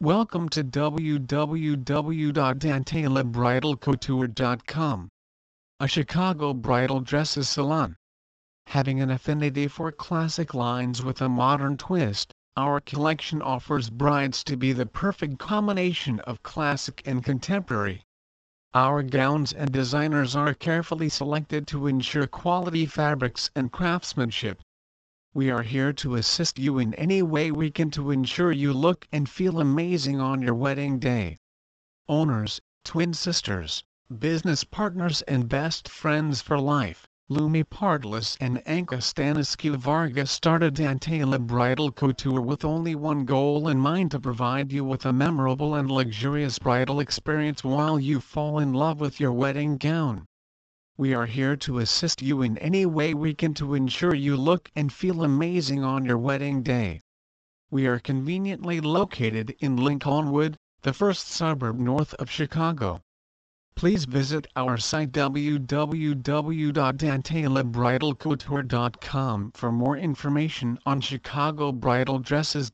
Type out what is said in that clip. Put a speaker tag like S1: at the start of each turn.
S1: Welcome to www.dantelabridalcouture.com, a Chicago bridal dresses salon. Having an affinity for classic lines with a modern twist, our collection offers brides to be the perfect combination of classic and contemporary. Our gowns and designers are carefully selected to ensure quality fabrics and craftsmanship. We are here to assist you in any way we can to ensure you look and feel amazing on your wedding day. Owners, twin sisters, business partners and best friends for life, Lumi Partlis and Anka Staniscu Vargas started Dantela Bridal Couture with only one goal in mind to provide you with a memorable and luxurious bridal experience while you fall in love with your wedding gown. We are here to assist you in any way we can to ensure you look and feel amazing on your wedding day. We are conveniently located in Lincolnwood, the first suburb north of Chicago. Please visit our site www.dantelabridalcouture.com for more information on Chicago bridal dresses.